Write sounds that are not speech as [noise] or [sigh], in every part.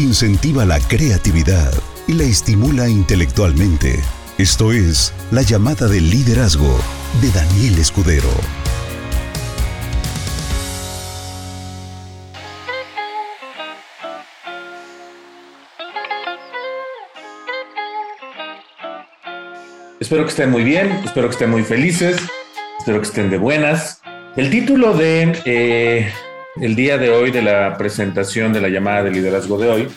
incentiva la creatividad y la estimula intelectualmente. Esto es La llamada del liderazgo de Daniel Escudero. Espero que estén muy bien, espero que estén muy felices, espero que estén de buenas. El título de eh, el día de hoy, de la presentación de la llamada de liderazgo de hoy,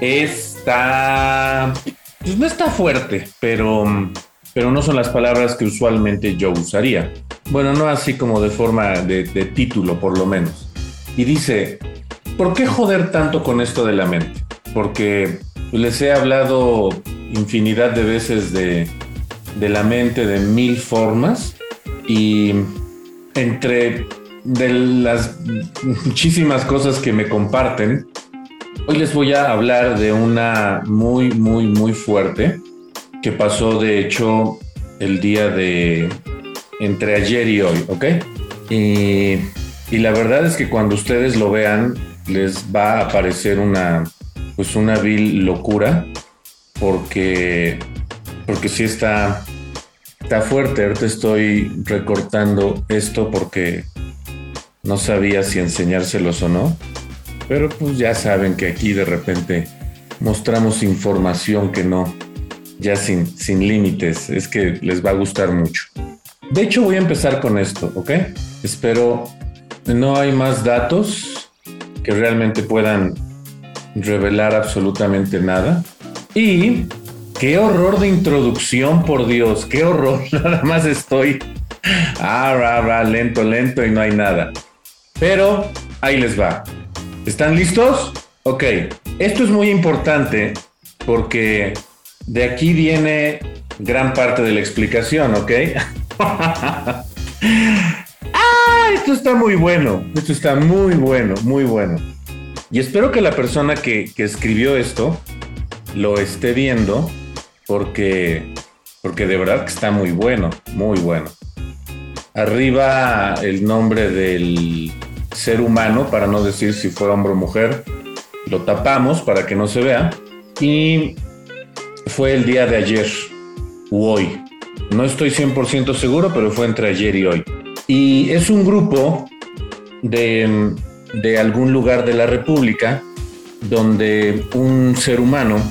está, pues no está fuerte, pero, pero no son las palabras que usualmente yo usaría. Bueno, no así como de forma de, de título, por lo menos. Y dice, ¿por qué joder tanto con esto de la mente? Porque les he hablado infinidad de veces de de la mente de mil formas y entre de las muchísimas cosas que me comparten, hoy les voy a hablar de una muy, muy, muy fuerte que pasó de hecho el día de entre ayer y hoy, ¿ok? Y, la verdad es que cuando ustedes lo vean les va a parecer una, pues una vil locura porque porque sí está, está fuerte. Ahorita estoy recortando esto porque no sabía si enseñárselos o no. Pero pues ya saben que aquí de repente mostramos información que no, ya sin, sin límites. Es que les va a gustar mucho. De hecho voy a empezar con esto, ¿ok? Espero no hay más datos que realmente puedan revelar absolutamente nada. Y Qué horror de introducción, por Dios, qué horror. [laughs] Nada más estoy ah, lento, lento y no hay nada. Pero ahí les va. ¿Están listos? Ok. Esto es muy importante porque de aquí viene gran parte de la explicación, ¿ok? [laughs] ah, esto está muy bueno. Esto está muy bueno, muy bueno. Y espero que la persona que, que escribió esto lo esté viendo porque, porque de verdad que está muy bueno, muy bueno. Arriba el nombre del ser humano, para no decir si fue hombre o mujer, lo tapamos para que no se vea. Y fue el día de ayer u hoy. No estoy 100% seguro, pero fue entre ayer y hoy. Y es un grupo de, de algún lugar de la República donde un ser humano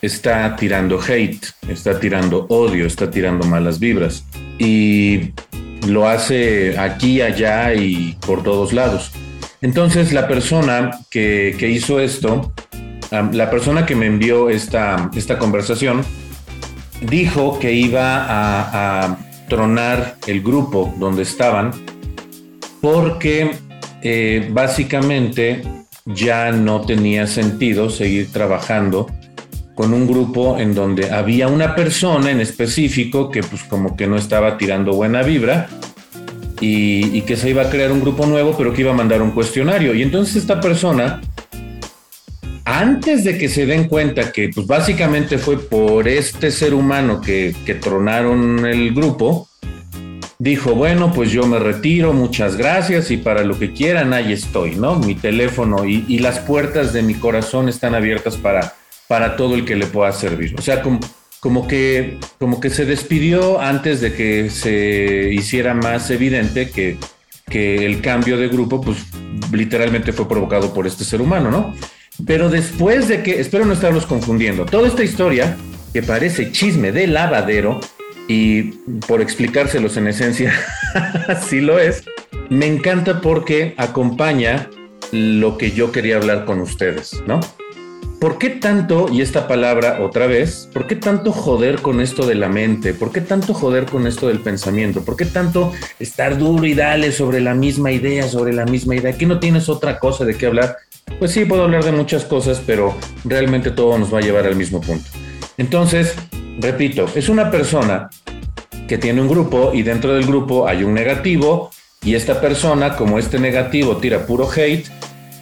está tirando hate, está tirando odio, está tirando malas vibras. Y lo hace aquí, allá y por todos lados. Entonces la persona que, hizo esto, la persona que me envió esta, esta conversación, dijo que iba a, tronar el grupo donde estaban porque eh, básicamente ya no tenía sentido seguir trabajando con un grupo en donde había una persona en específico que pues como que no estaba tirando buena vibra y, que se iba a crear un grupo nuevo pero que iba a mandar un cuestionario. Y entonces esta persona, antes de que se den cuenta que pues básicamente fue por este ser humano que, que tronaron el grupo, dijo, bueno, pues yo me retiro, muchas gracias y para lo que quieran, ahí estoy, ¿no? Mi teléfono y, y las puertas de mi corazón están abiertas para para todo el que le pueda servir. O sea, como, que, como que se despidió antes de que se hiciera más evidente que, que el cambio de grupo, pues literalmente fue provocado por este ser humano, ¿no? Pero después de que, espero no estarlos confundiendo, toda esta historia, que parece chisme de lavadero, y por explicárselos en esencia, [laughs] así lo es, me encanta porque acompaña lo que yo quería hablar con ustedes, ¿no? ¿Por qué tanto, y esta palabra otra vez, por qué tanto joder con esto de la mente? ¿Por qué tanto joder con esto del pensamiento? ¿Por qué tanto estar duro y dale sobre la misma idea, sobre la misma idea? ¿Que no tienes otra cosa de qué hablar? Pues sí, puedo hablar de muchas cosas, pero realmente todo nos va a llevar al mismo punto. Entonces, repito, es una persona que tiene un grupo y dentro del grupo hay un negativo y esta persona, como este negativo tira puro hate,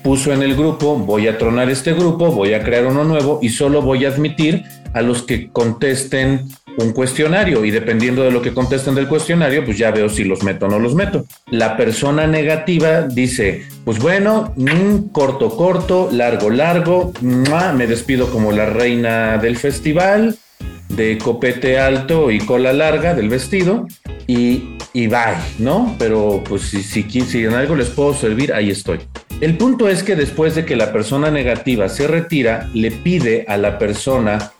puso en el grupo, voy a tronar este grupo, voy a crear uno nuevo y solo voy a admitir a los que contesten un cuestionario y dependiendo de lo que contesten del cuestionario, pues ya veo si los meto o no los meto. La persona negativa dice, pues bueno, mm, corto, corto, largo, largo, me despido como la reina del festival, de copete alto y cola larga del vestido y, y bye, ¿no? Pero pues si, si, si en algo les puedo servir, ahí estoy. El punto es que después de que la persona negativa se retira, le pide a la persona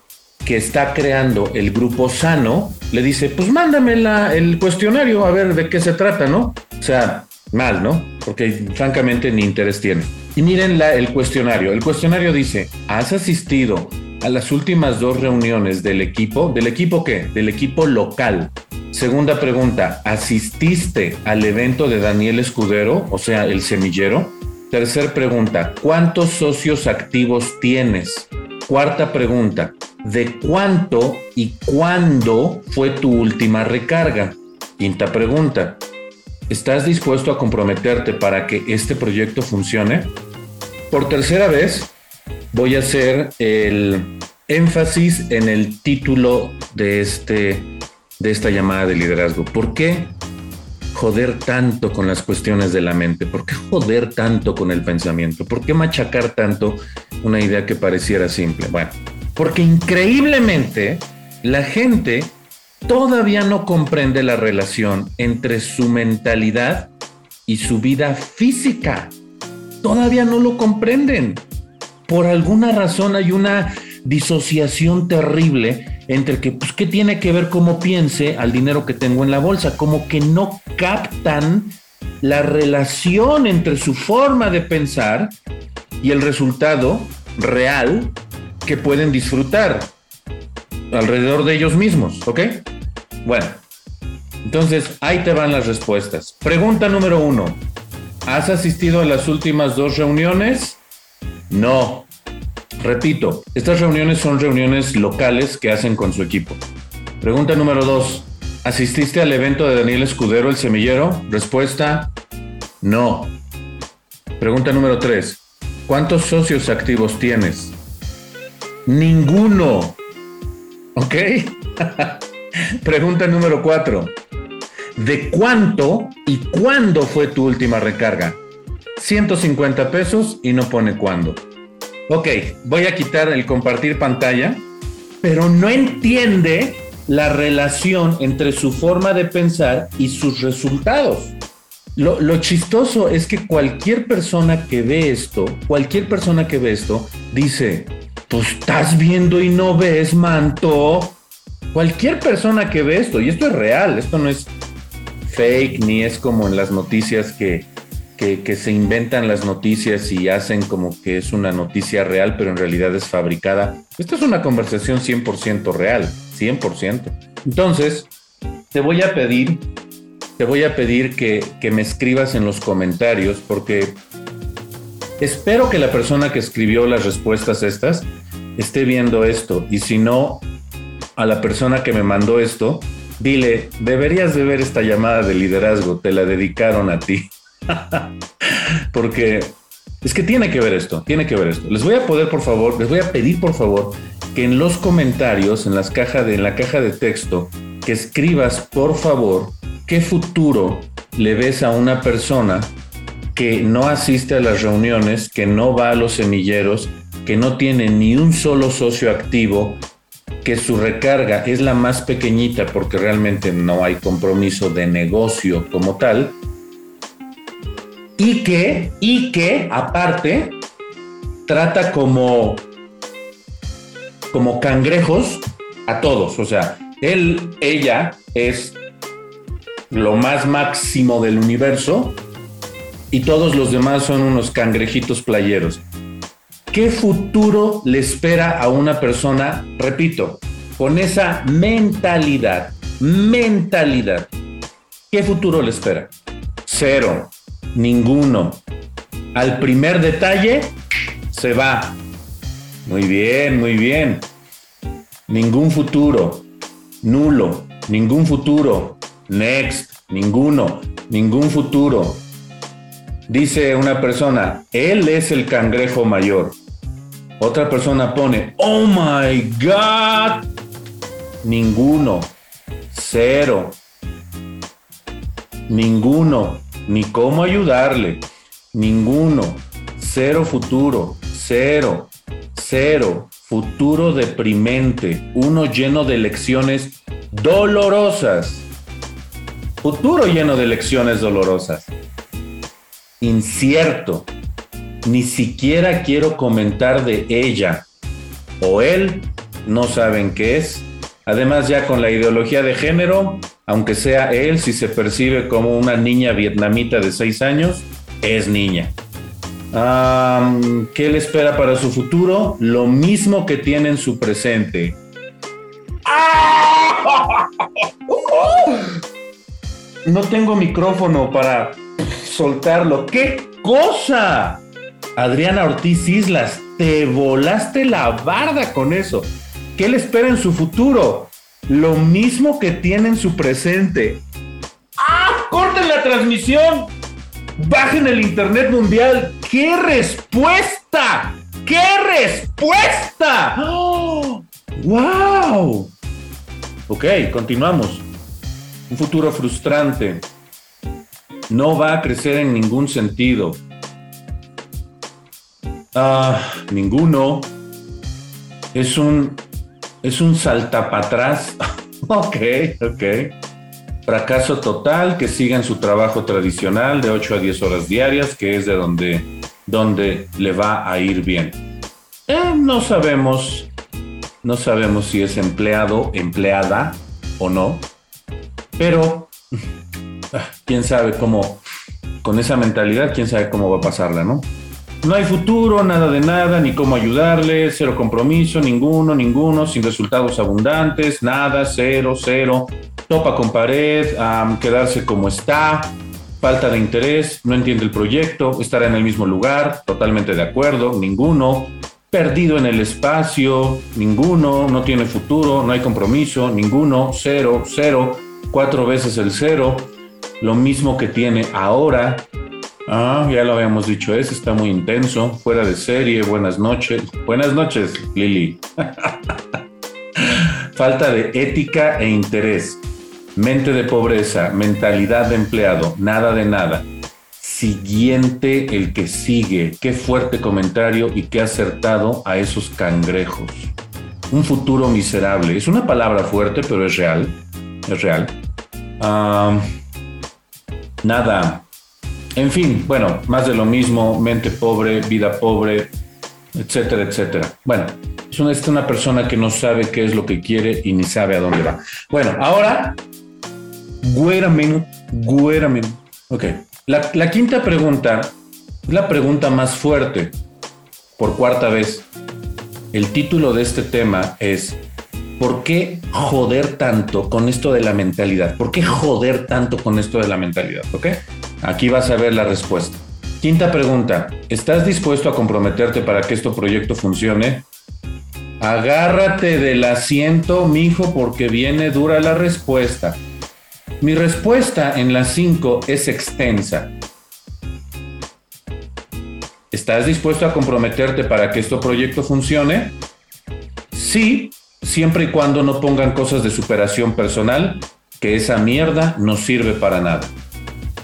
que está creando el grupo sano, le dice, pues mándame el cuestionario a ver de qué se trata, ¿no? O sea, mal, ¿no? Porque francamente ni interés tiene. Y miren el cuestionario. El cuestionario dice, ¿has asistido a las últimas dos reuniones del equipo? ¿Del equipo qué? Del equipo local. Segunda pregunta, ¿asististe al evento de Daniel Escudero, o sea, el semillero? Tercer pregunta, ¿cuántos socios activos tienes? Cuarta pregunta, ¿de cuánto y cuándo fue tu última recarga? Quinta pregunta, ¿estás dispuesto a comprometerte para que este proyecto funcione? Por tercera vez, voy a hacer el énfasis en el título de, este, de esta llamada de liderazgo. ¿Por qué? Joder tanto con las cuestiones de la mente? ¿Por qué joder tanto con el pensamiento? ¿Por qué machacar tanto una idea que pareciera simple? Bueno, porque increíblemente la gente todavía no comprende la relación entre su mentalidad y su vida física. Todavía no lo comprenden. Por alguna razón hay una disociación terrible entre que, pues, ¿qué tiene que ver cómo piense al dinero que tengo en la bolsa? Como que no captan la relación entre su forma de pensar y el resultado real que pueden disfrutar alrededor de ellos mismos, ¿ok? Bueno, entonces ahí te van las respuestas. Pregunta número uno, ¿has asistido a las últimas dos reuniones? No. Repito, estas reuniones son reuniones locales que hacen con su equipo. Pregunta número dos. ¿Asististe al evento de Daniel Escudero, el semillero? Respuesta, no. Pregunta número tres. ¿Cuántos socios activos tienes? Ninguno. ¿Ok? [laughs] Pregunta número cuatro. ¿De cuánto y cuándo fue tu última recarga? 150 pesos y no pone cuándo. Ok, voy a quitar el compartir pantalla, pero no entiende la relación entre su forma de pensar y sus resultados. Lo, chistoso es que cualquier persona que ve esto, cualquier persona que ve esto, dice, pues estás viendo y no ves, manto. Cualquier persona que ve esto, y esto es real, esto no es fake, ni es como en las noticias que, que, se inventan las noticias y hacen como que es una noticia real, pero en realidad es fabricada. Esta es una conversación 100% real, 100%. Entonces, te voy a pedir, te voy a pedir que, que me escribas en los comentarios, porque espero que la persona que escribió las respuestas estas esté viendo esto. Y si no, a la persona que me mandó esto, dile, deberías de ver esta llamada de liderazgo, te la dedicaron a ti. [laughs] Porque es que tiene que ver esto, tiene que ver esto. Les voy a poder, por favor, les voy a pedir, por favor, que en los comentarios, en, las cajas de, en la caja de texto, que escribas, por favor, qué futuro le ves a una persona que no asiste a las reuniones, que no va a los semilleros, que no tiene ni un solo socio activo, que su recarga es la más pequeñita porque realmente no hay compromiso de negocio como tal, y que, y que aparte trata como, como cangrejos a todos. O sea, él, ella es lo más máximo del universo y todos los demás son unos cangrejitos playeros. ¿Qué futuro le espera a una persona, repito, con esa mentalidad? Mentalidad. ¿Qué futuro le espera? Cero. Ninguno. Al primer detalle, se va. Muy bien, muy bien. Ningún futuro. Nulo. Ningún futuro. Next. Ninguno. Ningún futuro. Dice una persona, él es el cangrejo mayor. Otra persona pone, oh my God. Ninguno. Cero. Ninguno. Ni cómo ayudarle. Ninguno. Cero futuro. Cero. Cero. Futuro deprimente. Uno lleno de lecciones dolorosas. Futuro lleno de lecciones dolorosas. Incierto. Ni siquiera quiero comentar de ella o él. No saben qué es. Además ya con la ideología de género, aunque sea él, si se percibe como una niña vietnamita de seis años, es niña. ¿Qué le espera para su futuro? Lo mismo que tiene en su presente. [laughs] No tengo micrófono para soltarlo. ¡Qué cosa! Adriana Ortiz Islas, te volaste la barda con eso. ¿Qué le espera en su futuro? Lo mismo que tiene en su presente. ¡Ah! ¡Corten la transmisión! ¡Bajen el Internet Mundial! ¡Qué respuesta! ¡Qué respuesta! ¡Wow! Ok, continuamos. Un futuro frustrante. No va a crecer en ningún sentido. Ah, ninguno. Es un. Es un salta para atrás. [laughs] ok, ok. Fracaso total, que siga en su trabajo tradicional de 8 a 10 horas diarias, que es de donde, donde le va a ir bien. Eh, no sabemos, no sabemos si es empleado, empleada o no, pero [laughs] quién sabe cómo, con esa mentalidad, quién sabe cómo va a pasarla, ¿no? No hay futuro, nada de nada, ni cómo ayudarle, cero compromiso, ninguno, ninguno, sin resultados abundantes, nada, cero, cero, topa con pared, quedarse como está, falta de interés, no entiende el proyecto, estará en el mismo lugar, totalmente de acuerdo, ninguno, perdido en el espacio, ninguno, no tiene futuro, no hay compromiso, ninguno, cero, cero, cuatro veces el cero, lo mismo que tiene ahora, Ah, ya lo habíamos dicho, ese está muy intenso, fuera de serie, buenas noches. Buenas noches, Lili. [laughs] Falta de ética e interés, mente de pobreza, mentalidad de empleado, nada de nada. Siguiente el que sigue, qué fuerte comentario y qué acertado a esos cangrejos. Un futuro miserable, es una palabra fuerte, pero es real, es real. Ah, nada, en fin, bueno, más de lo mismo, mente pobre, vida pobre, etcétera, etcétera. Bueno, es una, es una persona que no sabe qué es lo que quiere y ni sabe a dónde va. Bueno, ahora, menos, menos. Ok, la, la quinta pregunta la pregunta más fuerte por cuarta vez. El título de este tema es ¿por qué joder tanto con esto de la mentalidad? ¿Por qué joder tanto con esto de la mentalidad? ¿Ok? Aquí vas a ver la respuesta. Quinta pregunta. ¿Estás dispuesto a comprometerte para que este proyecto funcione? Agárrate del asiento, mijo, porque viene dura la respuesta. Mi respuesta en las cinco es extensa. ¿Estás dispuesto a comprometerte para que este proyecto funcione? Sí, siempre y cuando no pongan cosas de superación personal, que esa mierda no sirve para nada.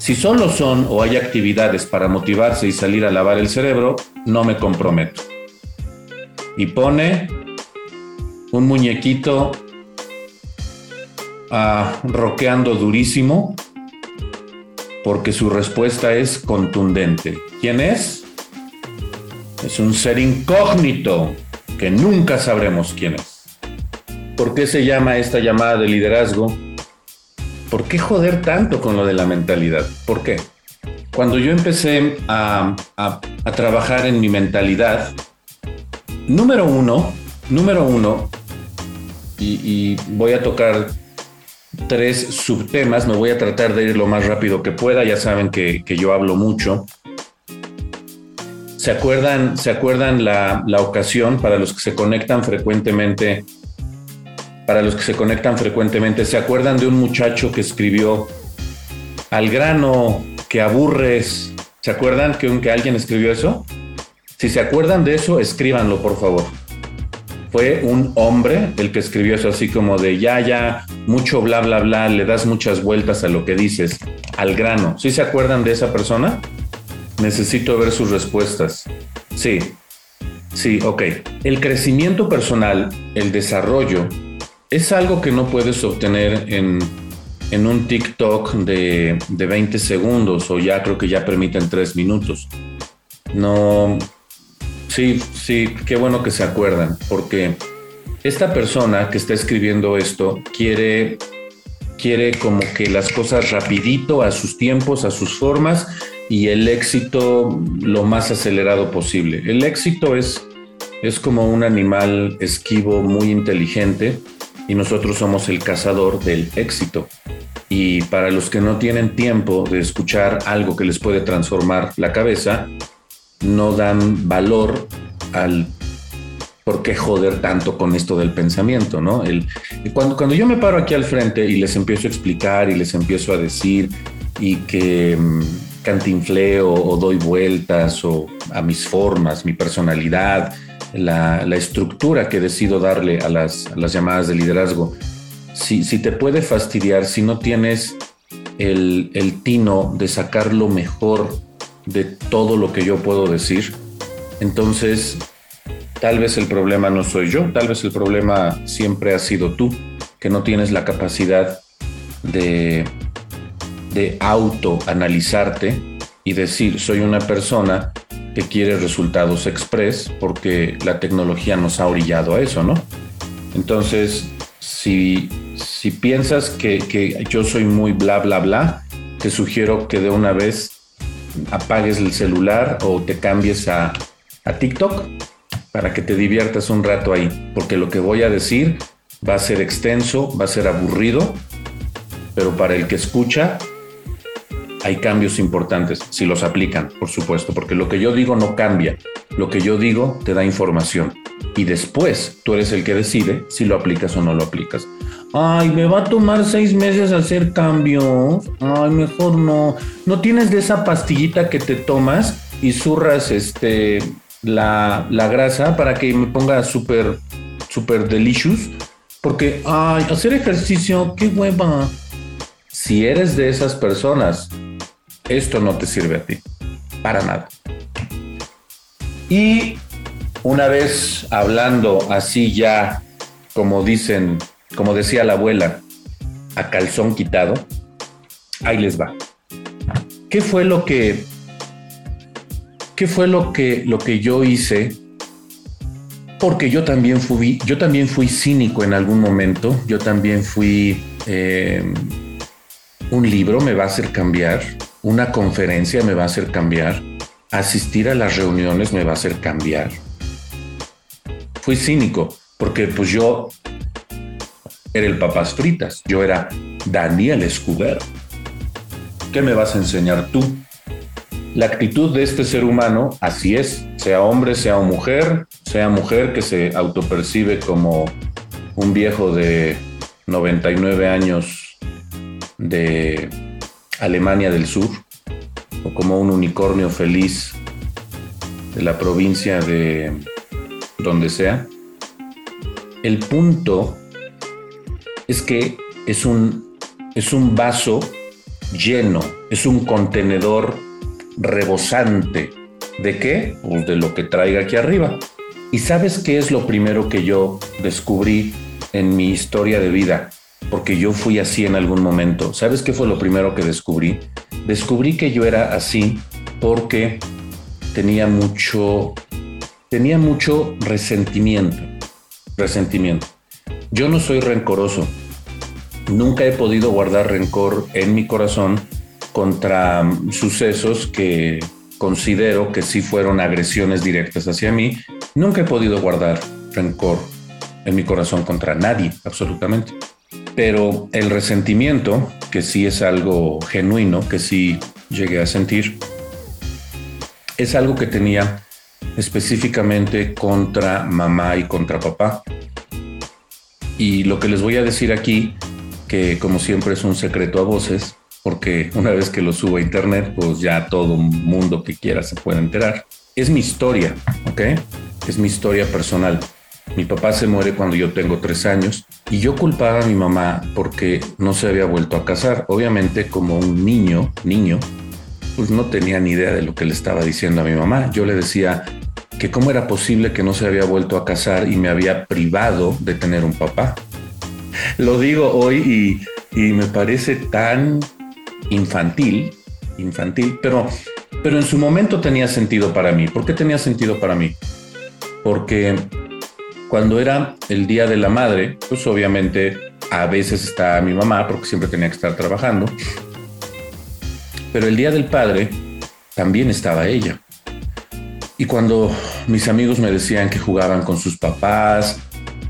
Si solo son o hay actividades para motivarse y salir a lavar el cerebro, no me comprometo. Y pone un muñequito ah, roqueando durísimo porque su respuesta es contundente. ¿Quién es? Es un ser incógnito que nunca sabremos quién es. ¿Por qué se llama esta llamada de liderazgo? ¿Por qué joder tanto con lo de la mentalidad? ¿Por qué? Cuando yo empecé a, trabajar en mi mentalidad, número uno, número uno, y, voy a tocar tres subtemas, me voy a tratar de ir lo más rápido que pueda, ya saben que, yo hablo mucho. ¿Se acuerdan, ¿se acuerdan la, la ocasión para los que se conectan frecuentemente para los que se conectan frecuentemente, ¿se acuerdan de un muchacho que escribió al grano que aburres? ¿Se acuerdan que, alguien escribió eso? Si se acuerdan de eso, escríbanlo, por favor. Fue un hombre el que escribió eso así como de ya, ya, mucho bla, bla, bla, le das muchas vueltas a lo que dices, al grano. ¿Sí se acuerdan de esa persona? Necesito ver sus respuestas. Sí, sí, ok. El crecimiento personal, el desarrollo, es algo que no puedes obtener en, un TikTok de, de 20 segundos o ya creo que ya permiten 3 minutos. No, Sí, sí, qué bueno que se acuerdan, porque esta persona que está escribiendo esto quiere, quiere como que las cosas rapidito, a sus tiempos, a sus formas y el éxito lo más acelerado posible. El éxito es, es como un animal esquivo muy inteligente y nosotros somos el cazador del éxito. Y para los que no tienen tiempo de escuchar algo que les puede transformar la cabeza, no dan valor al por qué joder tanto con esto del pensamiento, ¿no? El, cuando, cuando yo me paro aquí al frente y les empiezo a explicar y les empiezo a decir y que um, cantinfleo o doy vueltas o a mis formas, mi personalidad, la, estructura que decido darle a las, llamadas de liderazgo, si, te puede fastidiar, si no tienes el, el tino de sacar lo mejor de todo lo que yo puedo decir, entonces tal vez el problema no soy yo, tal vez el problema siempre ha sido tú, que no tienes la capacidad de, de autoanalizarte y decir, soy una persona que quiere resultados express porque la tecnología nos ha orillado a eso, ¿no? Entonces, si, si piensas que, que yo soy muy bla, bla, bla, te sugiero que de una vez apagues el celular o te cambies a, TikTok para que te diviertas un rato ahí, porque lo que voy a decir va a ser extenso, va a ser aburrido, pero para el que escucha hay cambios importantes, si los aplican, por supuesto, porque lo que yo digo no cambia, lo que yo digo te da información y después tú eres el que decide si lo aplicas o no lo aplicas. Ay, me va a tomar seis meses hacer cambios. Ay, mejor no. ¿No tienes de esa pastillita que te tomas y zurras este, la, la grasa para que me ponga súper, súper delicious? Porque, ay, hacer ejercicio, qué hueva. Si eres de esas personas, esto no te sirve a ti. Para nada. Y una vez hablando así ya, como dicen como decía la abuela, a calzón quitado, ahí les va. ¿Qué fue lo que qué fue lo que lo que yo hice? Porque yo también fui yo también fui cínico en algún momento. Yo también fui eh, un libro me va a hacer cambiar, una conferencia me va a hacer cambiar, asistir a las reuniones me va a hacer cambiar. Fui cínico porque pues yo era el Papas Fritas, yo era Daniel Escudero. ¿Qué me vas a enseñar tú? La actitud de este ser humano, así es, sea hombre, sea mujer, sea mujer que se autopercibe como un viejo de 99 años de Alemania del Sur, o como un unicornio feliz de la provincia de donde sea. El punto es que es un, es un vaso lleno, es un contenedor rebosante. ¿De qué? Pues de lo que traiga aquí arriba. ¿Y sabes qué es lo primero que yo descubrí en mi historia de vida? Porque yo fui así en algún momento. ¿Sabes qué fue lo primero que descubrí? Descubrí que yo era así porque tenía mucho, tenía mucho resentimiento. Resentimiento. Yo no soy rencoroso. Nunca he podido guardar rencor en mi corazón contra sucesos que considero que sí fueron agresiones directas hacia mí. Nunca he podido guardar rencor en mi corazón contra nadie, absolutamente. Pero el resentimiento, que sí es algo genuino, que sí llegué a sentir, es algo que tenía específicamente contra mamá y contra papá. Y lo que les voy a decir aquí, que como siempre es un secreto a voces, porque una vez que lo subo a internet, pues ya todo mundo que quiera se puede enterar. es mi historia, ¿ok? Es mi historia personal. Mi papá se muere cuando yo tengo tres años y yo culpaba a mi mamá porque no se había vuelto a casar. Obviamente como un niño, niño, pues no tenía ni idea de lo que le estaba diciendo a mi mamá. Yo le decía que cómo era posible que no se había vuelto a casar y me había privado de tener un papá. [laughs] Lo digo hoy y, me parece tan infantil, infantil, pero, pero en su momento tenía sentido para mí. ¿Por qué tenía sentido para mí? Porque cuando era el Día de la Madre, pues obviamente a veces está mi mamá porque siempre tenía que estar trabajando, pero el Día del Padre también estaba ella. Y cuando mis amigos me decían que jugaban con sus papás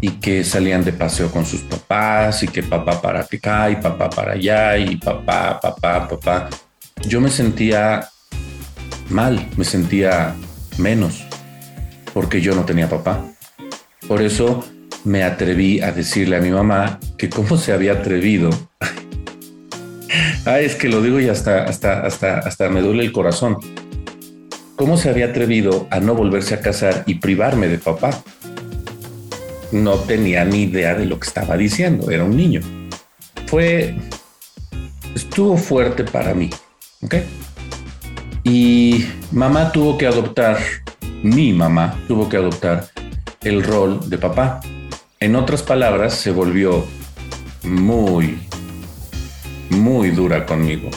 y que salían de paseo con sus papás y que papá para acá y papá para allá y papá, papá, papá, yo me sentía mal, me sentía menos porque yo no tenía papá. Por eso me atreví a decirle a mi mamá que cómo se había atrevido Ah, es que lo digo y hasta, hasta, hasta, hasta me duele el corazón. ¿Cómo se había atrevido a no volverse a casar y privarme de papá? No tenía ni idea de lo que estaba diciendo, era un niño. Fue, estuvo fuerte para mí, ¿ok? Y mamá tuvo que adoptar, mi mamá tuvo que adoptar el rol de papá. En otras palabras, se volvió muy, muy dura conmigo.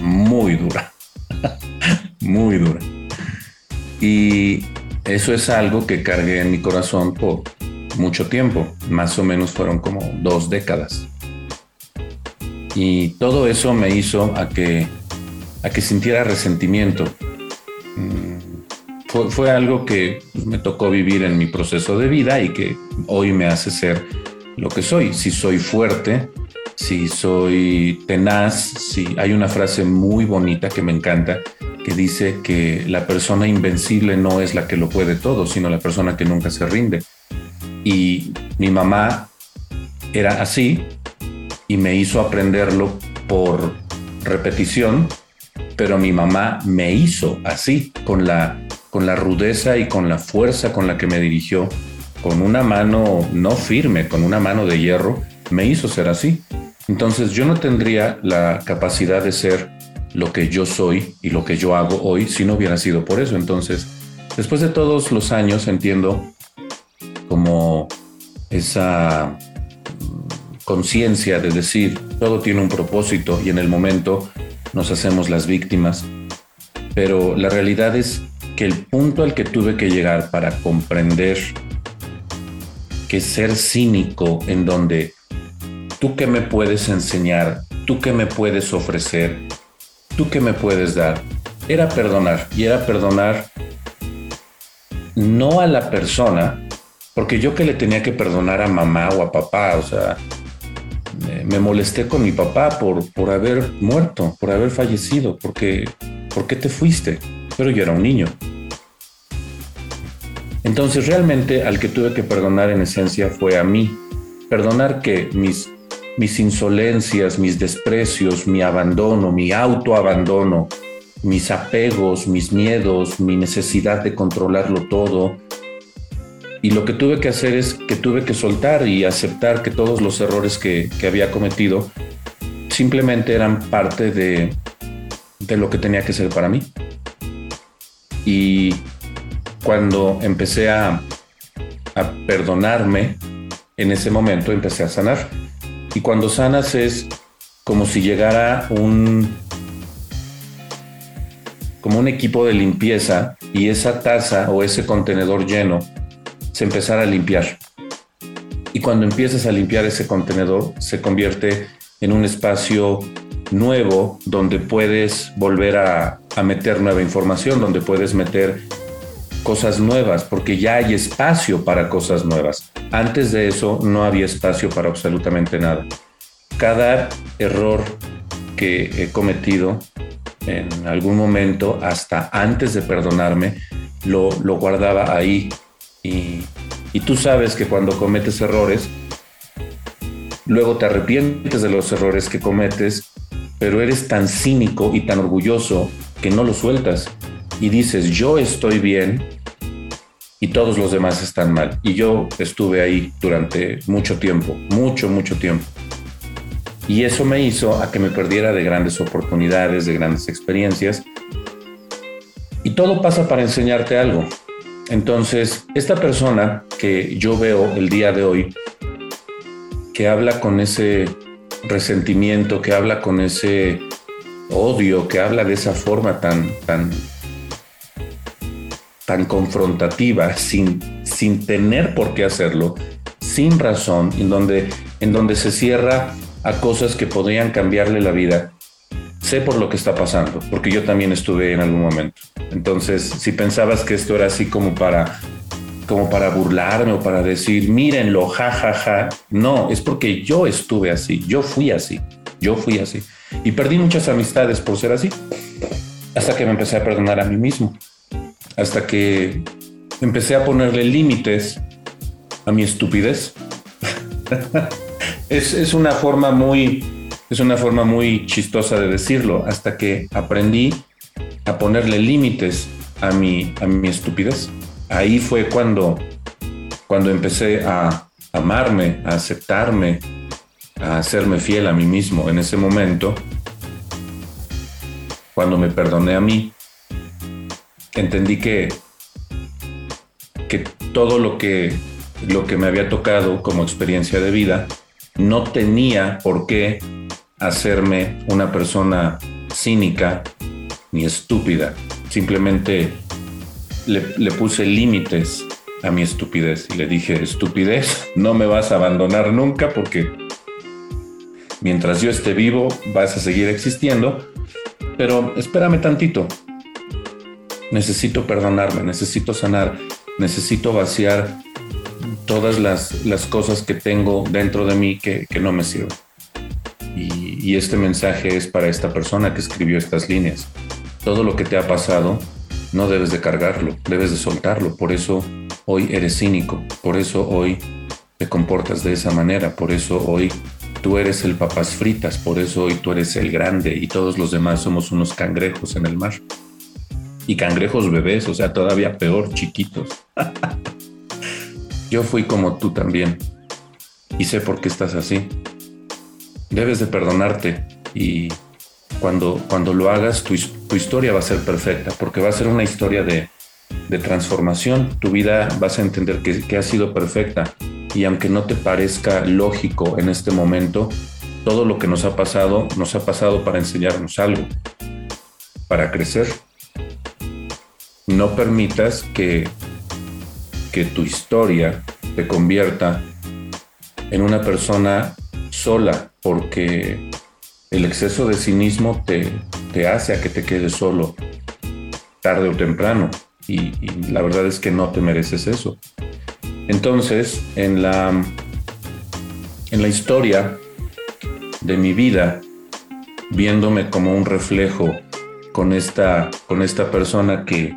Muy dura. [laughs] muy dura. Y eso es algo que cargué en mi corazón por mucho tiempo. Más o menos fueron como dos décadas. Y todo eso me hizo a que, a que sintiera resentimiento. Fue algo que me tocó vivir en mi proceso de vida y que hoy me hace ser lo que soy. Si soy fuerte, si soy tenaz, si hay una frase muy bonita que me encanta que dice que la persona invencible no es la que lo puede todo, sino la persona que nunca se rinde. Y mi mamá era así y me hizo aprenderlo por repetición, pero mi mamá me hizo así, con la, con la rudeza y con la fuerza con la que me dirigió, con una mano no firme, con una mano de hierro, me hizo ser así. Entonces yo no tendría la capacidad de ser lo que yo soy y lo que yo hago hoy si no hubiera sido por eso. Entonces, después de todos los años entiendo como esa conciencia de decir todo tiene un propósito y en el momento nos hacemos las víctimas. Pero la realidad es que el punto al que tuve que llegar para comprender que ser cínico en donde ¿Tú qué me puedes enseñar? ¿Tú qué me puedes ofrecer? ¿Tú qué me puedes dar? Era perdonar y era perdonar no a la persona, porque yo que le tenía que perdonar a mamá o a papá, o sea, me molesté con mi papá por, por haber muerto, por haber fallecido, porque, ¿por qué te fuiste? Pero yo era un niño. Entonces realmente al que tuve que perdonar en esencia fue a mí. Perdonar que mis mis insolencias, mis desprecios, mi abandono, mi autoabandono, mis apegos, mis miedos, mi necesidad de controlarlo todo. Y lo que tuve que hacer es que tuve que soltar y aceptar que todos los errores que, había cometido simplemente eran parte de, de lo que tenía que ser para mí. Y cuando empecé a, perdonarme, en ese momento empecé a sanar. Y cuando sanas es como si llegara un como un equipo de limpieza y esa taza o ese contenedor lleno se empezara a limpiar. Y cuando empiezas a limpiar ese contenedor, se convierte en un espacio nuevo donde puedes volver a, a, meter nueva información, donde puedes meter cosas nuevas, porque ya hay espacio para cosas nuevas. Antes de eso no había espacio para absolutamente nada. Cada error que he cometido en algún momento, hasta antes de perdonarme, lo, guardaba ahí. Y, y tú sabes que cuando cometes errores, luego te arrepientes de los errores que cometes, pero eres tan cínico y tan orgulloso que no lo sueltas y dices, yo estoy bien y todos los demás están mal. Y yo estuve ahí durante mucho tiempo, mucho, mucho tiempo. Y eso me hizo a que me perdiera de grandes oportunidades, de grandes experiencias. Y todo pasa para enseñarte algo. Entonces, esta persona que yo veo el día de hoy, que habla con ese resentimiento, que habla con ese odio, que habla de esa forma tan, tan, tan confrontativa, sin, sin tener por qué hacerlo, sin razón, en donde, en donde se cierra a cosas que podrían cambiarle la vida, sé por lo que está pasando, porque yo también estuve en algún momento. Entonces, si pensabas que esto era así como para como para burlarme o para decir, mírenlo, ja, ja, ja. No, es porque yo estuve así, yo fui así, yo fui así. Y perdí muchas amistades por ser así, hasta que me empecé a perdonar a mí mismo, hasta que empecé a ponerle límites a mi estupidez. [laughs] es, es una forma muy, es una forma muy chistosa de decirlo, hasta que aprendí a ponerle límites a mi, a mi estupidez. Ahí fue cuando, cuando empecé a amarme, a aceptarme, a hacerme fiel a mí mismo. En ese momento, cuando me perdoné a mí, entendí que, que todo lo que, lo que me había tocado como experiencia de vida no tenía por qué hacerme una persona cínica ni estúpida. Simplemente le, puse límites a mi estupidez y le dije, estupidez, no me vas a abandonar nunca porque mientras yo esté vivo vas a seguir existiendo, pero espérame tantito. Necesito perdonarme, necesito sanar, necesito vaciar todas las, cosas que tengo dentro de mí que, no me sirven. y este mensaje es para esta persona que escribió estas líneas todo lo que te ha pasado, no debes de cargarlo, debes de soltarlo. Por eso hoy eres cínico, por eso hoy te comportas de esa manera, por eso hoy tú eres el papas fritas, por eso hoy tú eres el grande y todos los demás somos unos cangrejos en el mar. Y cangrejos bebés, o sea, todavía peor, chiquitos. Yo fui como tú también y sé por qué estás así. Debes de perdonarte y cuando, cuando lo hagas, tu, historia va a ser perfecta, porque va a ser una historia de, transformación. Tu vida vas a entender que ha sido perfecta. Y aunque no te parezca lógico en este momento, todo lo que nos ha pasado, nos ha pasado para enseñarnos algo, para crecer. No permitas que, que tu historia te convierta en una persona sola, porque el exceso de cinismo te, te hace a que te quedes solo tarde o temprano y, la verdad es que no te mereces eso. Entonces, en la, en la historia de mi vida, viéndome como un reflejo con esta, con esta persona que,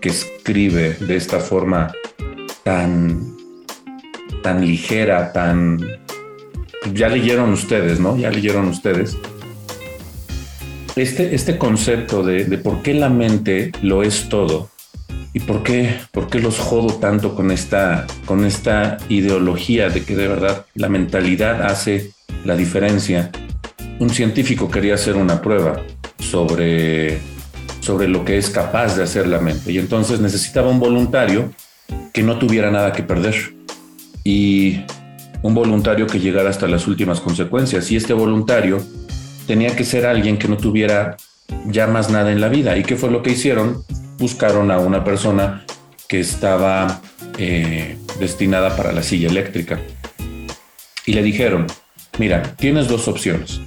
que escribe de esta forma tan, tan ligera, tan, ya leyeron ustedes, ¿no? Ya leyeron ustedes. Este, este concepto de, por qué la mente lo es todo y por qué, por qué los jodo tanto con esta, con esta ideología de que de verdad la mentalidad hace la diferencia. Un científico quería hacer una prueba sobre, sobre lo que es capaz de hacer la mente y entonces necesitaba un voluntario que no tuviera nada que perder. Y un voluntario que llegara hasta las últimas consecuencias. Y este voluntario tenía que ser alguien que no tuviera ya más nada en la vida. ¿Y qué fue lo que hicieron? Buscaron a una persona que estaba eh, destinada para la silla eléctrica. Y le dijeron, mira, tienes dos opciones.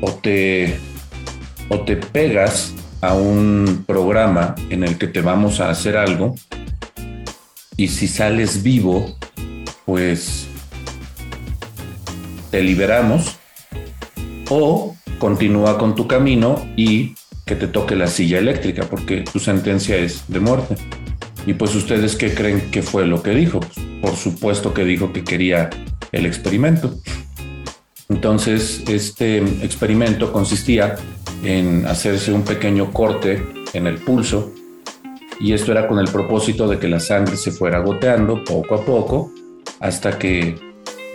O te, o te pegas a un programa en el que te vamos a hacer algo y si sales vivo, pues te liberamos o continúa con tu camino y que te toque la silla eléctrica porque tu sentencia es de muerte. Y pues ustedes qué creen que fue lo que dijo? Pues, por supuesto que dijo que quería el experimento. Entonces, este experimento consistía en hacerse un pequeño corte en el pulso y esto era con el propósito de que la sangre se fuera goteando poco a poco hasta que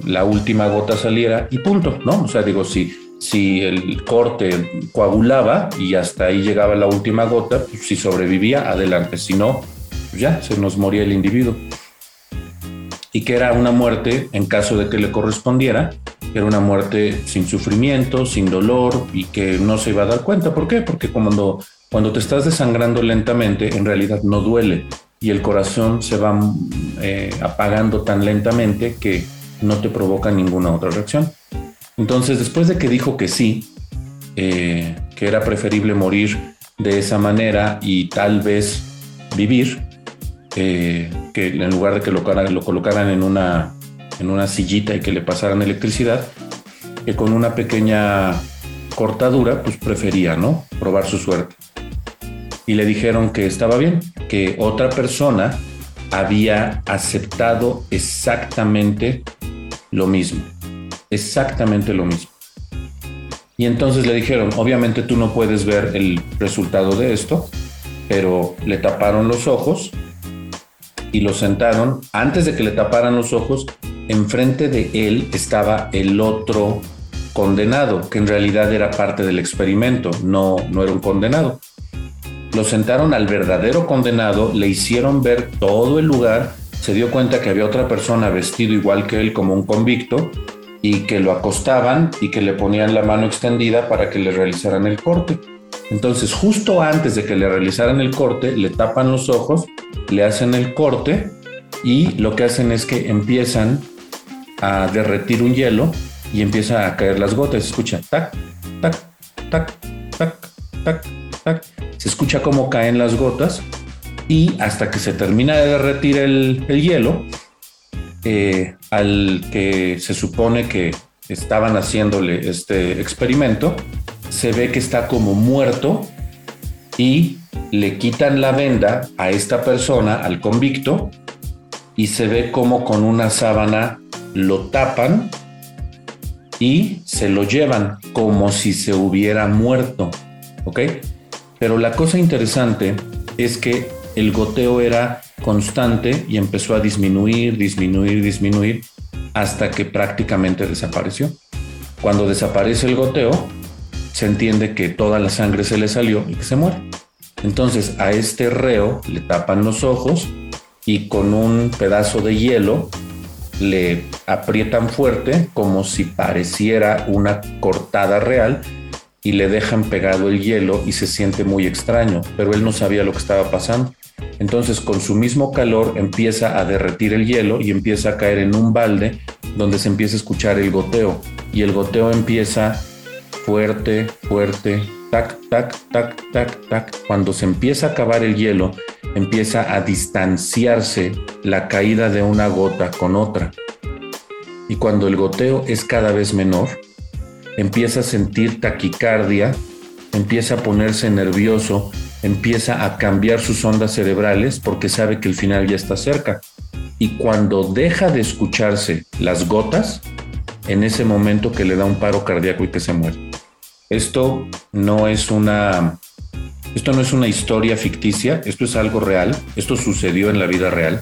la última gota saliera y punto, ¿no? O sea, digo, si, si el corte coagulaba y hasta ahí llegaba la última gota, pues, si sobrevivía, adelante, si no, pues ya se nos moría el individuo. Y que era una muerte, en caso de que le correspondiera, era una muerte sin sufrimiento, sin dolor y que no se iba a dar cuenta. ¿Por qué? Porque cuando cuando te estás desangrando lentamente, en realidad no duele y el corazón se va eh, apagando tan lentamente que no te provoca ninguna otra reacción. Entonces, después de que dijo que sí, eh, que era preferible morir de esa manera y tal vez vivir, eh, que en lugar de que lo, lo colocaran en una, en una sillita y que le pasaran electricidad, que con una pequeña cortadura, pues prefería, ¿no? Probar su suerte y le dijeron que estaba bien, que otra persona había aceptado exactamente lo mismo, exactamente lo mismo. Y entonces le dijeron, obviamente tú no puedes ver el resultado de esto, pero le taparon los ojos y lo sentaron. Antes de que le taparan los ojos, enfrente de él estaba el otro condenado, que en realidad era parte del experimento, no, no era un condenado. Lo sentaron al verdadero condenado, le hicieron ver todo el lugar, se dio cuenta que había otra persona vestido igual que él como un convicto y que lo acostaban y que le ponían la mano extendida para que le realizaran el corte. Entonces, justo antes de que le realizaran el corte, le tapan los ojos, le hacen el corte y lo que hacen es que empiezan a derretir un hielo y empiezan a caer las gotas. Escucha, tac, tac, tac, tac, tac, tac se escucha cómo caen las gotas y hasta que se termina de derretir el, hielo, eh, al que se supone que estaban haciéndole este experimento, se ve que está como muerto y le quitan la venda a esta persona, al convicto, y se ve como con una sábana lo tapan y se lo llevan como si se hubiera muerto. ¿Ok? Pero la cosa interesante es que el goteo era constante y empezó a disminuir, disminuir, disminuir hasta que prácticamente desapareció. Cuando desaparece el goteo, se entiende que toda la sangre se le salió y que se muere. Entonces a este reo le tapan los ojos y con un pedazo de hielo le aprietan fuerte como si pareciera una cortada real y le dejan pegado el hielo y se siente muy extraño, pero él no sabía lo que estaba pasando. Entonces con su mismo calor empieza a derretir el hielo y empieza a caer en un balde donde se empieza a escuchar el goteo y el goteo empieza fuerte, fuerte, tac, tac, tac, tac, tac. Cuando se empieza a acabar el hielo, empieza a distanciarse la caída de una gota con otra. Y cuando el goteo es cada vez menor, empieza a sentir taquicardia, empieza a ponerse nervioso, empieza a cambiar sus ondas cerebrales porque sabe que el final ya está cerca. Y cuando deja de escucharse las gotas, en ese momento que le da un paro cardíaco y que se muere. Esto no es una esto no es una historia ficticia, esto es algo real, esto sucedió en la vida real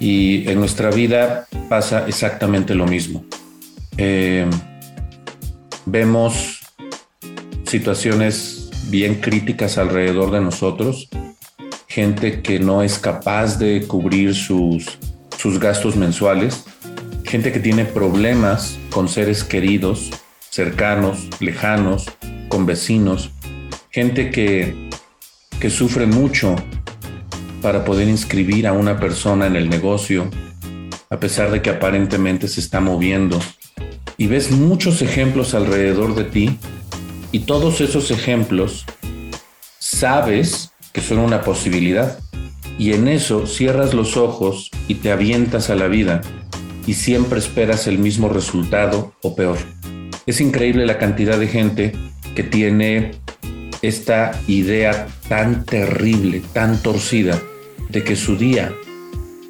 y en nuestra vida pasa exactamente lo mismo. Eh, vemos situaciones bien críticas alrededor de nosotros, gente que no es capaz de cubrir sus, sus gastos mensuales, gente que tiene problemas con seres queridos, cercanos, lejanos, con vecinos, gente que, que sufre mucho para poder inscribir a una persona en el negocio, a pesar de que aparentemente se está moviendo y ves muchos ejemplos alrededor de ti y todos esos ejemplos sabes que son una posibilidad y en eso cierras los ojos y te avientas a la vida y siempre esperas el mismo resultado o peor. Es increíble la cantidad de gente que tiene esta idea tan terrible, tan torcida, de que su día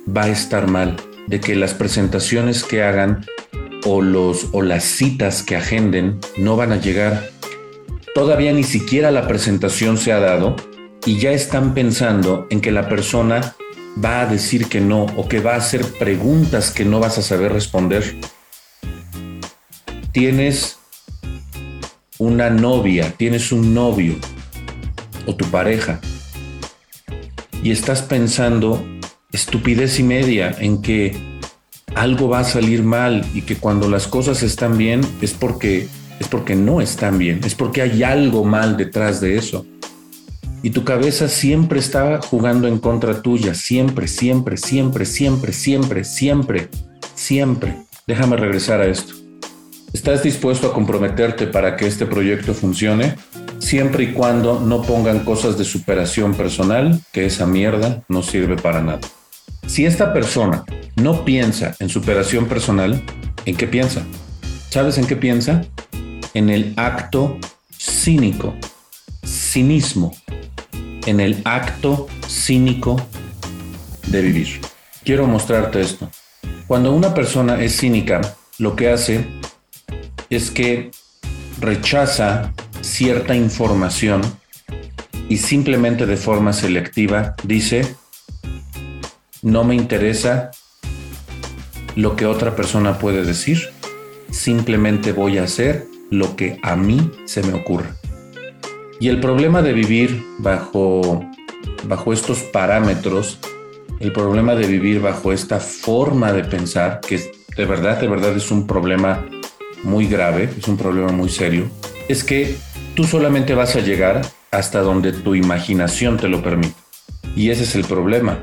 va a estar mal, de que las presentaciones que hagan o, los, o las citas que agenden no van a llegar. todavía ni siquiera la presentación se ha dado y ya están pensando en que la persona va a decir que no o que va a hacer preguntas que no vas a saber responder. Tienes una novia, tienes un novio o tu pareja y estás pensando estupidez y media en que algo va a salir mal y que cuando las cosas están bien es porque es porque no están bien, es porque hay algo mal detrás de eso. Y tu cabeza siempre está jugando en contra tuya, siempre, siempre, siempre, siempre, siempre, siempre, siempre. Déjame regresar a esto. ¿Estás dispuesto a comprometerte para que este proyecto funcione? Siempre y cuando no pongan cosas de superación personal, que esa mierda no sirve para nada. Si esta persona no piensa en superación personal, ¿en qué piensa? ¿Sabes en qué piensa? En el acto cínico, cinismo, en el acto cínico de vivir. Quiero mostrarte esto. Cuando una persona es cínica, lo que hace es que rechaza cierta información y simplemente de forma selectiva dice, no me interesa lo que otra persona puede decir, simplemente voy a hacer lo que a mí se me ocurra. Y el problema de vivir bajo, bajo estos parámetros, el problema de vivir bajo esta forma de pensar, que de verdad, de verdad es un problema muy grave, es un problema muy serio, es que tú solamente vas a llegar hasta donde tu imaginación te lo permite. Y ese es el problema.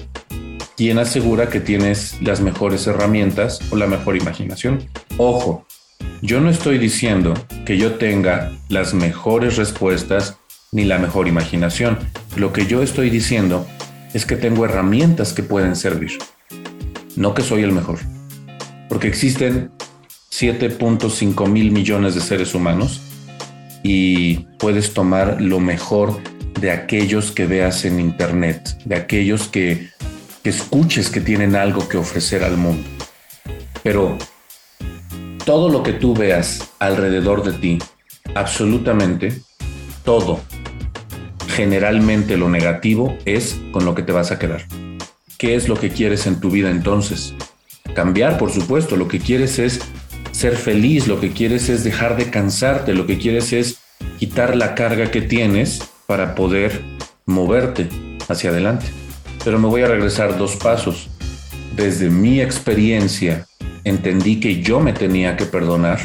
¿Quién asegura que tienes las mejores herramientas o la mejor imaginación? Ojo, yo no estoy diciendo que yo tenga las mejores respuestas ni la mejor imaginación. Lo que yo estoy diciendo es que tengo herramientas que pueden servir. No que soy el mejor. Porque existen 7.5 mil millones de seres humanos y puedes tomar lo mejor de aquellos que veas en internet, de aquellos que, que escuches que tienen algo que ofrecer al mundo. Pero todo lo que tú veas alrededor de ti, absolutamente todo, generalmente lo negativo es con lo que te vas a quedar. ¿Qué es lo que quieres en tu vida entonces? Cambiar, por supuesto, lo que quieres es ser feliz, lo que quieres es dejar de cansarte, lo que quieres es quitar la carga que tienes para poder moverte hacia adelante. Pero me voy a regresar dos pasos. Desde mi experiencia entendí que yo me tenía que perdonar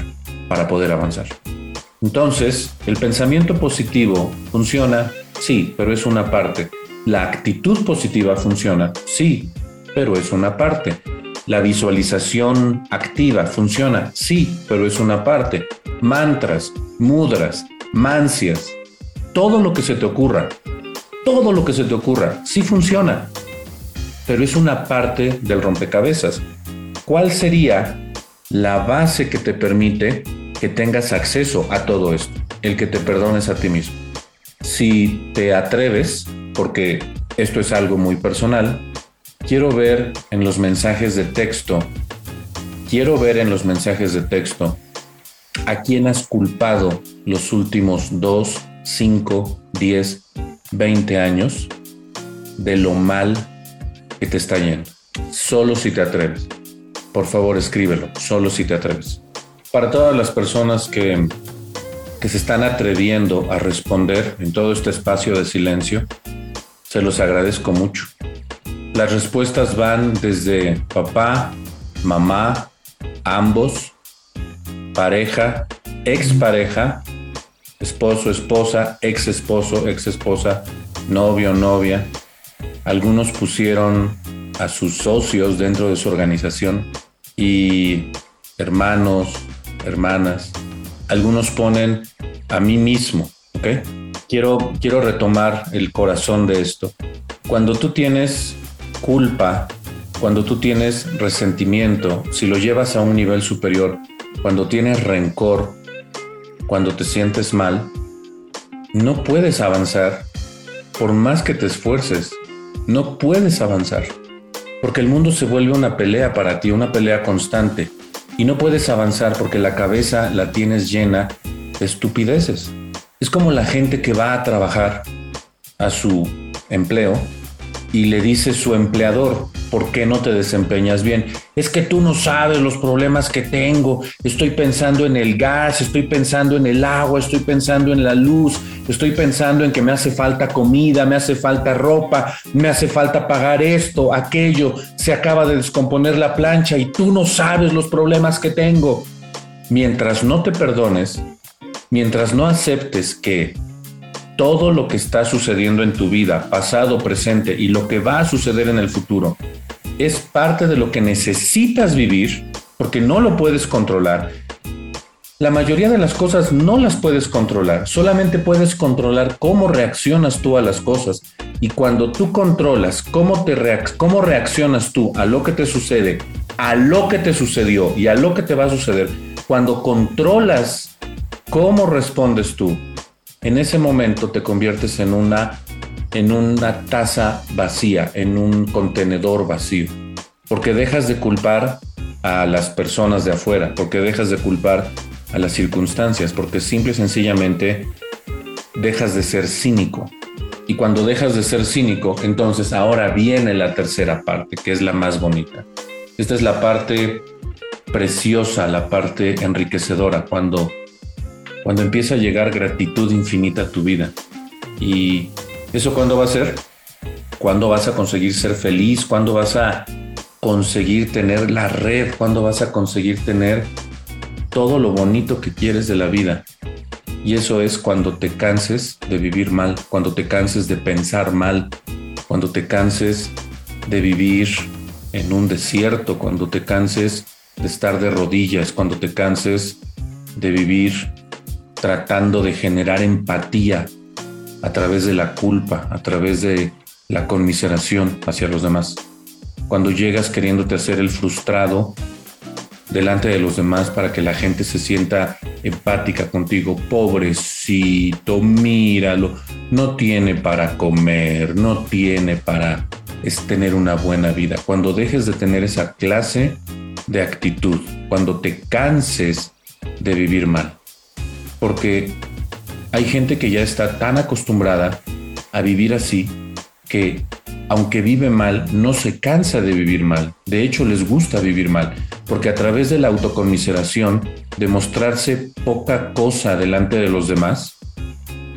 para poder avanzar. Entonces, el pensamiento positivo funciona, sí, pero es una parte. La actitud positiva funciona, sí, pero es una parte. La visualización activa funciona, sí, pero es una parte. Mantras, mudras, mancias, todo lo que se te ocurra, todo lo que se te ocurra, sí funciona, pero es una parte del rompecabezas. ¿Cuál sería la base que te permite que tengas acceso a todo esto, el que te perdones a ti mismo. Si te atreves, porque esto es algo muy personal, quiero ver en los mensajes de texto, quiero ver en los mensajes de texto a quién has culpado los últimos 2, 5, 10, 20 años de lo mal que te está yendo. Solo si te atreves. Por favor, escríbelo, solo si te atreves. Para todas las personas que, que se están atreviendo a responder en todo este espacio de silencio, se los agradezco mucho. Las respuestas van desde papá, mamá, ambos, pareja, expareja, esposo, esposa, ex esposo, ex esposa, novio, novia. Algunos pusieron a sus socios dentro de su organización y hermanos, hermanas. Algunos ponen a mí mismo. Quiero, quiero retomar el corazón de esto. Cuando tú tienes culpa, cuando tú tienes resentimiento, si lo llevas a un nivel superior, cuando tienes rencor, cuando te sientes mal, no puedes avanzar por más que te esfuerces. No puedes avanzar. Porque el mundo se vuelve una pelea para ti, una pelea constante y no puedes avanzar porque la cabeza la tienes llena de estupideces. Es como la gente que va a trabajar a su empleo y le dice su empleador, ¿por qué no te desempeñas bien? Es que tú no sabes los problemas que tengo. Estoy pensando en el gas, estoy pensando en el agua, estoy pensando en la luz, estoy pensando en que me hace falta comida, me hace falta ropa, me hace falta pagar esto, aquello. Se acaba de descomponer la plancha y tú no sabes los problemas que tengo. Mientras no te perdones, mientras no aceptes que todo lo que está sucediendo en tu vida, pasado, presente y lo que va a suceder en el futuro, es parte de lo que necesitas vivir porque no lo puedes controlar. La mayoría de las cosas no las puedes controlar, solamente puedes controlar cómo reaccionas tú a las cosas. Y cuando tú controlas cómo, te cómo reaccionas tú a lo que te sucede, a lo que te sucedió y a lo que te va a suceder, cuando controlas cómo respondes tú, en ese momento te conviertes en una, en una taza vacía, en un contenedor vacío, porque dejas de culpar a las personas de afuera, porque dejas de culpar a las circunstancias, porque simple y sencillamente dejas de ser cínico. Y cuando dejas de ser cínico, entonces ahora viene la tercera parte, que es la más bonita. Esta es la parte preciosa, la parte enriquecedora, cuando cuando empieza a llegar gratitud infinita a tu vida. ¿Y eso cuándo va a ser? ¿Cuándo vas a conseguir ser feliz? ¿Cuándo vas a conseguir tener la red? ¿Cuándo vas a conseguir tener todo lo bonito que quieres de la vida? Y eso es cuando te canses de vivir mal, cuando te canses de pensar mal, cuando te canses de vivir en un desierto, cuando te canses de estar de rodillas, cuando te canses de vivir tratando de generar empatía a través de la culpa, a través de la conmiseración hacia los demás. Cuando llegas queriéndote hacer el frustrado delante de los demás para que la gente se sienta empática contigo, pobrecito, míralo, no tiene para comer, no tiene para es tener una buena vida. Cuando dejes de tener esa clase de actitud, cuando te canses de vivir mal porque hay gente que ya está tan acostumbrada a vivir así que aunque vive mal, no se cansa de vivir mal. De hecho, les gusta vivir mal, porque a través de la autoconmiseración, de mostrarse poca cosa delante de los demás,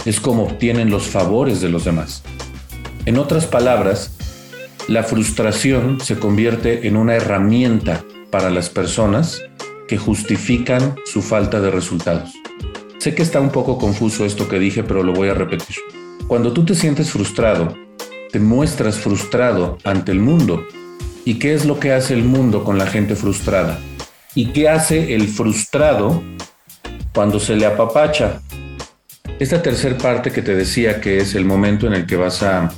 es como obtienen los favores de los demás. En otras palabras, la frustración se convierte en una herramienta para las personas que justifican su falta de resultados. Sé que está un poco confuso esto que dije, pero lo voy a repetir. Cuando tú te sientes frustrado, te muestras frustrado ante el mundo. ¿Y qué es lo que hace el mundo con la gente frustrada? ¿Y qué hace el frustrado cuando se le apapacha? Esta tercera parte que te decía que es el momento en el que vas a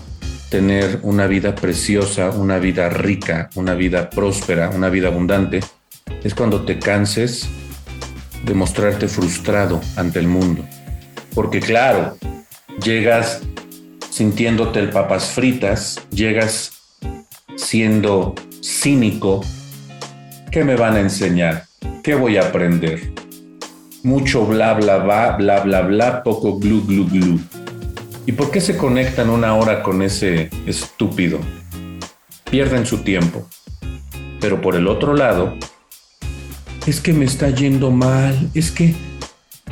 tener una vida preciosa, una vida rica, una vida próspera, una vida abundante, es cuando te canses de mostrarte frustrado ante el mundo. Porque claro, llegas sintiéndote el papas fritas, llegas siendo cínico. ¿Qué me van a enseñar? ¿Qué voy a aprender? Mucho bla bla bla, bla bla bla, poco glu glu glu. ¿Y por qué se conectan una hora con ese estúpido? Pierden su tiempo. Pero por el otro lado, es que me está yendo mal, es que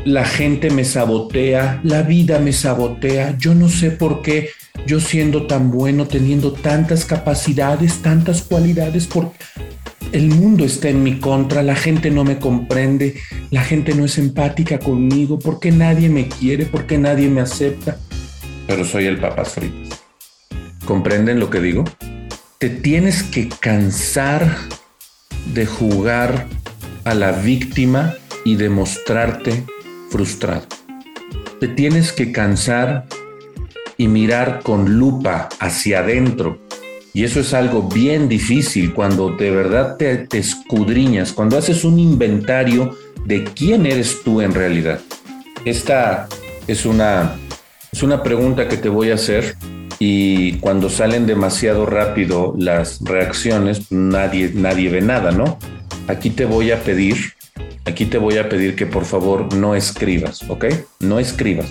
la gente me sabotea, la vida me sabotea, yo no sé por qué yo siendo tan bueno, teniendo tantas capacidades, tantas cualidades, porque el mundo está en mi contra, la gente no me comprende, la gente no es empática conmigo, porque nadie me quiere, porque nadie me acepta. Pero soy el papas fritas. ¿Comprenden lo que digo? Te tienes que cansar de jugar a la víctima y demostrarte frustrado. Te tienes que cansar y mirar con lupa hacia adentro. Y eso es algo bien difícil cuando de verdad te, escudriñas, cuando haces un inventario de quién eres tú en realidad. Esta es una, es una pregunta que te voy a hacer y cuando salen demasiado rápido las reacciones, nadie, nadie ve nada, ¿no? Aquí te voy a pedir, aquí te voy a pedir que por favor no escribas, ¿ok? No escribas.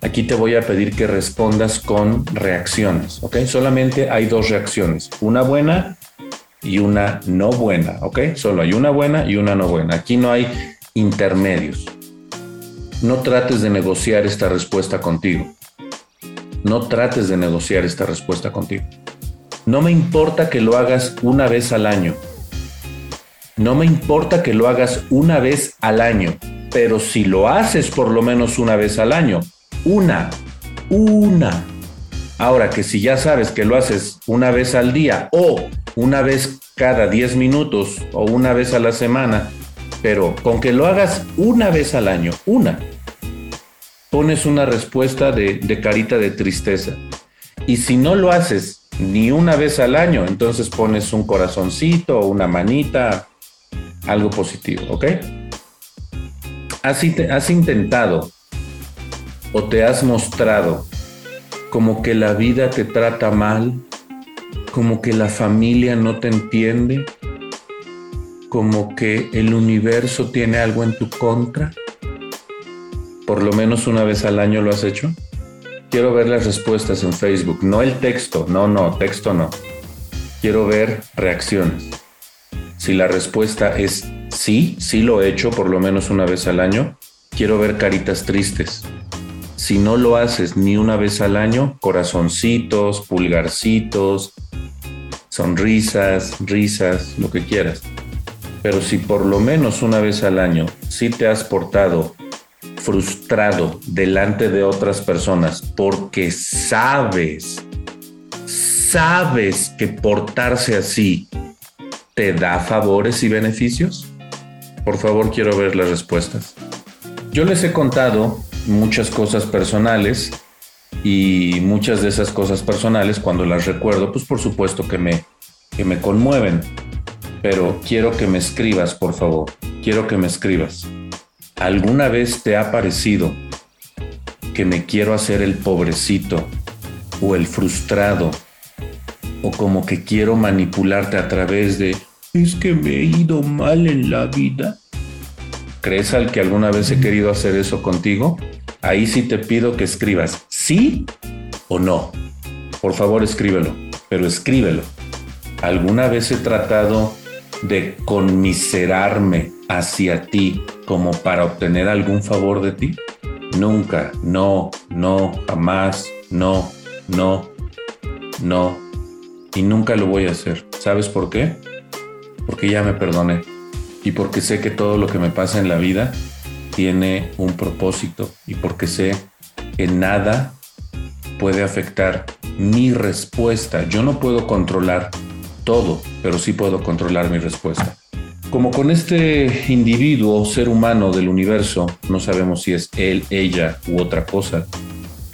aquí te voy a pedir que respondas con reacciones, ¿ok? Solamente hay dos reacciones, una buena y una no buena, ¿ok? Solo hay una buena y una no buena. Aquí no hay intermedios. No trates de negociar esta respuesta contigo. No trates de negociar esta respuesta contigo. No me importa que lo hagas una vez al año. No me importa que lo hagas una vez al año, pero si lo haces por lo menos una vez al año, una, una. Ahora que si ya sabes que lo haces una vez al día o una vez cada 10 minutos o una vez a la semana, pero con que lo hagas una vez al año, una, pones una respuesta de, de carita de tristeza. Y si no lo haces ni una vez al año, entonces pones un corazoncito o una manita, algo positivo, ¿ok? has intentado o te has mostrado como que la vida te trata mal, como que la familia no te entiende, como que el universo tiene algo en tu contra? ¿Por lo menos una vez al año lo has hecho? Quiero ver las respuestas en Facebook, no el texto, no, no, texto no. Quiero ver reacciones. Si la respuesta es sí, sí lo he hecho por lo menos una vez al año, quiero ver caritas tristes. Si no lo haces ni una vez al año, corazoncitos, pulgarcitos, sonrisas, risas, lo que quieras. Pero si por lo menos una vez al año sí te has portado frustrado delante de otras personas porque sabes, sabes que portarse así te da favores y beneficios? Por favor, quiero ver las respuestas. Yo les he contado muchas cosas personales y muchas de esas cosas personales, cuando las recuerdo, pues por supuesto que me, que me conmueven. Pero quiero que me escribas, por favor. Quiero que me escribas. ¿Alguna vez te ha parecido que me quiero hacer el pobrecito o el frustrado o como que quiero manipularte a través de es que me he ido mal en la vida? ¿Crees al que alguna vez he querido hacer eso contigo? Ahí sí te pido que escribas sí o no. Por favor, escríbelo, pero escríbelo. ¿Alguna vez he tratado de conmiserarme hacia ti como para obtener algún favor de ti? Nunca, no, no, jamás, no, no, no. Y nunca lo voy a hacer. ¿Sabes por qué? Porque ya me perdoné y porque sé que todo lo que me pasa en la vida tiene un propósito y porque sé que nada puede afectar mi respuesta. Yo no puedo controlar todo, pero sí puedo controlar mi respuesta. Como con este individuo, ser humano del universo, no sabemos si es él, ella u otra cosa,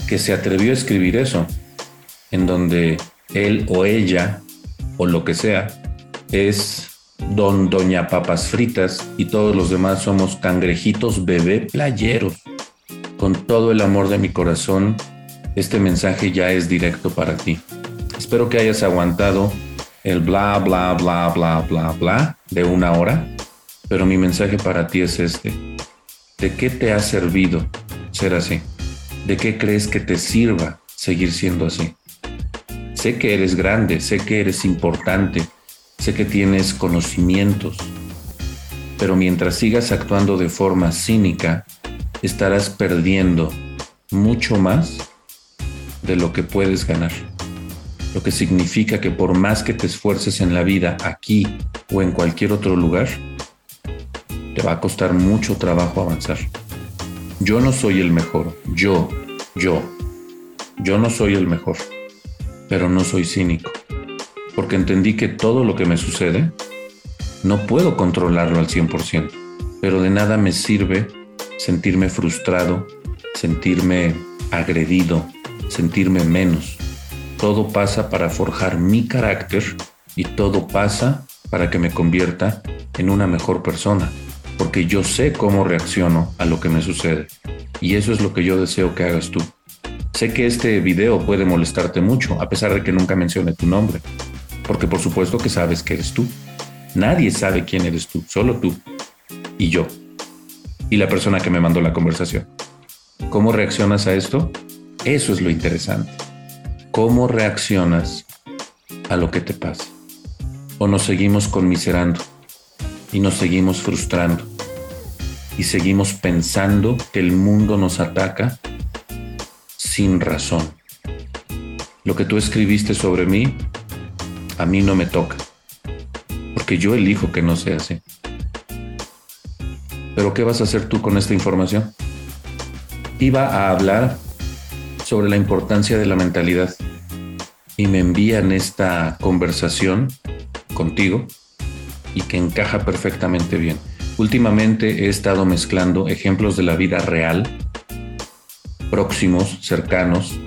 que se atrevió a escribir eso, en donde él o ella, o lo que sea, es don Doña Papas Fritas y todos los demás somos cangrejitos bebé playeros. Con todo el amor de mi corazón, este mensaje ya es directo para ti. Espero que hayas aguantado el bla, bla, bla, bla, bla, bla de una hora, pero mi mensaje para ti es este. ¿De qué te ha servido ser así? ¿De qué crees que te sirva seguir siendo así? Sé que eres grande, sé que eres importante, Sé que tienes conocimientos, pero mientras sigas actuando de forma cínica, estarás perdiendo mucho más de lo que puedes ganar. Lo que significa que por más que te esfuerces en la vida aquí o en cualquier otro lugar, te va a costar mucho trabajo avanzar. Yo no soy el mejor, yo, yo, yo no soy el mejor, pero no soy cínico porque entendí que todo lo que me sucede no puedo controlarlo al 100%, pero de nada me sirve sentirme frustrado, sentirme agredido, sentirme menos. Todo pasa para forjar mi carácter y todo pasa para que me convierta en una mejor persona, porque yo sé cómo reacciono a lo que me sucede. Y eso es lo que yo deseo que hagas tú. Sé que este video puede molestarte mucho, a pesar de que nunca mencione tu nombre, porque por supuesto que sabes que eres tú. Nadie sabe quién eres tú, solo tú y yo y la persona que me mandó la conversación. ¿Cómo reaccionas a esto? Eso es lo interesante. ¿Cómo reaccionas a lo que te pasa? ¿O nos seguimos conmiserando y nos seguimos frustrando y seguimos pensando que el mundo nos ataca sin razón? Lo que tú escribiste sobre mí, a mí no me toca, porque yo elijo que no sea así. Pero ¿qué vas a hacer tú con esta información? Iba a hablar sobre la importancia de la mentalidad y me envían esta conversación contigo y que encaja perfectamente bien. Últimamente he estado mezclando ejemplos de la vida real, próximos, cercanos,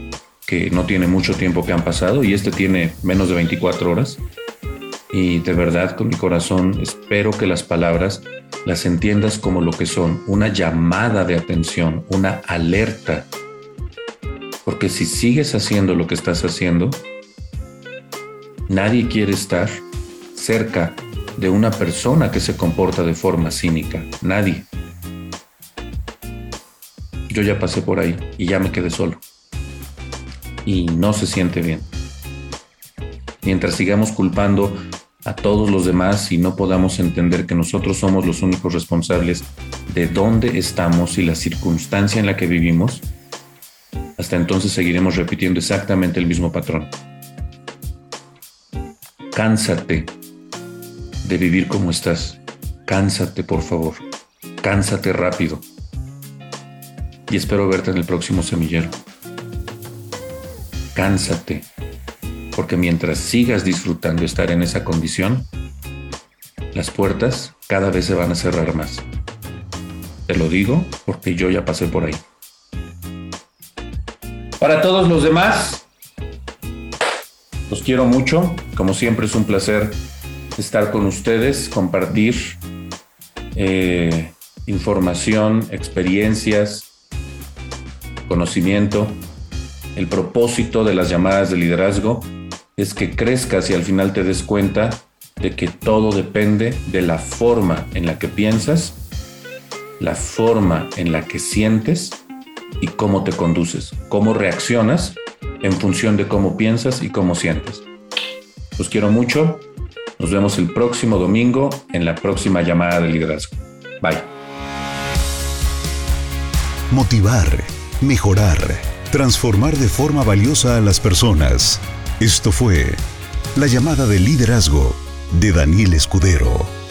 que no tiene mucho tiempo que han pasado y este tiene menos de 24 horas. Y de verdad, con mi corazón, espero que las palabras las entiendas como lo que son, una llamada de atención, una alerta. Porque si sigues haciendo lo que estás haciendo, nadie quiere estar cerca de una persona que se comporta de forma cínica. Nadie. Yo ya pasé por ahí y ya me quedé solo. Y no se siente bien. Mientras sigamos culpando a todos los demás y no podamos entender que nosotros somos los únicos responsables de dónde estamos y la circunstancia en la que vivimos, hasta entonces seguiremos repitiendo exactamente el mismo patrón. Cánsate de vivir como estás. Cánsate, por favor. Cánsate rápido. Y espero verte en el próximo semillero. Cánsate porque mientras sigas disfrutando estar en esa condición, las puertas cada vez se van a cerrar más. Te lo digo porque yo ya pasé por ahí. Para todos los demás, los quiero mucho. Como siempre es un placer estar con ustedes, compartir eh, información, experiencias, conocimiento. El propósito de las llamadas de liderazgo es que crezcas y al final te des cuenta de que todo depende de la forma en la que piensas, la forma en la que sientes y cómo te conduces, cómo reaccionas en función de cómo piensas y cómo sientes. Los quiero mucho. Nos vemos el próximo domingo en la próxima llamada de liderazgo. Bye. Motivar, mejorar, transformar de forma valiosa a las personas. Esto fue La llamada de liderazgo de Daniel Escudero.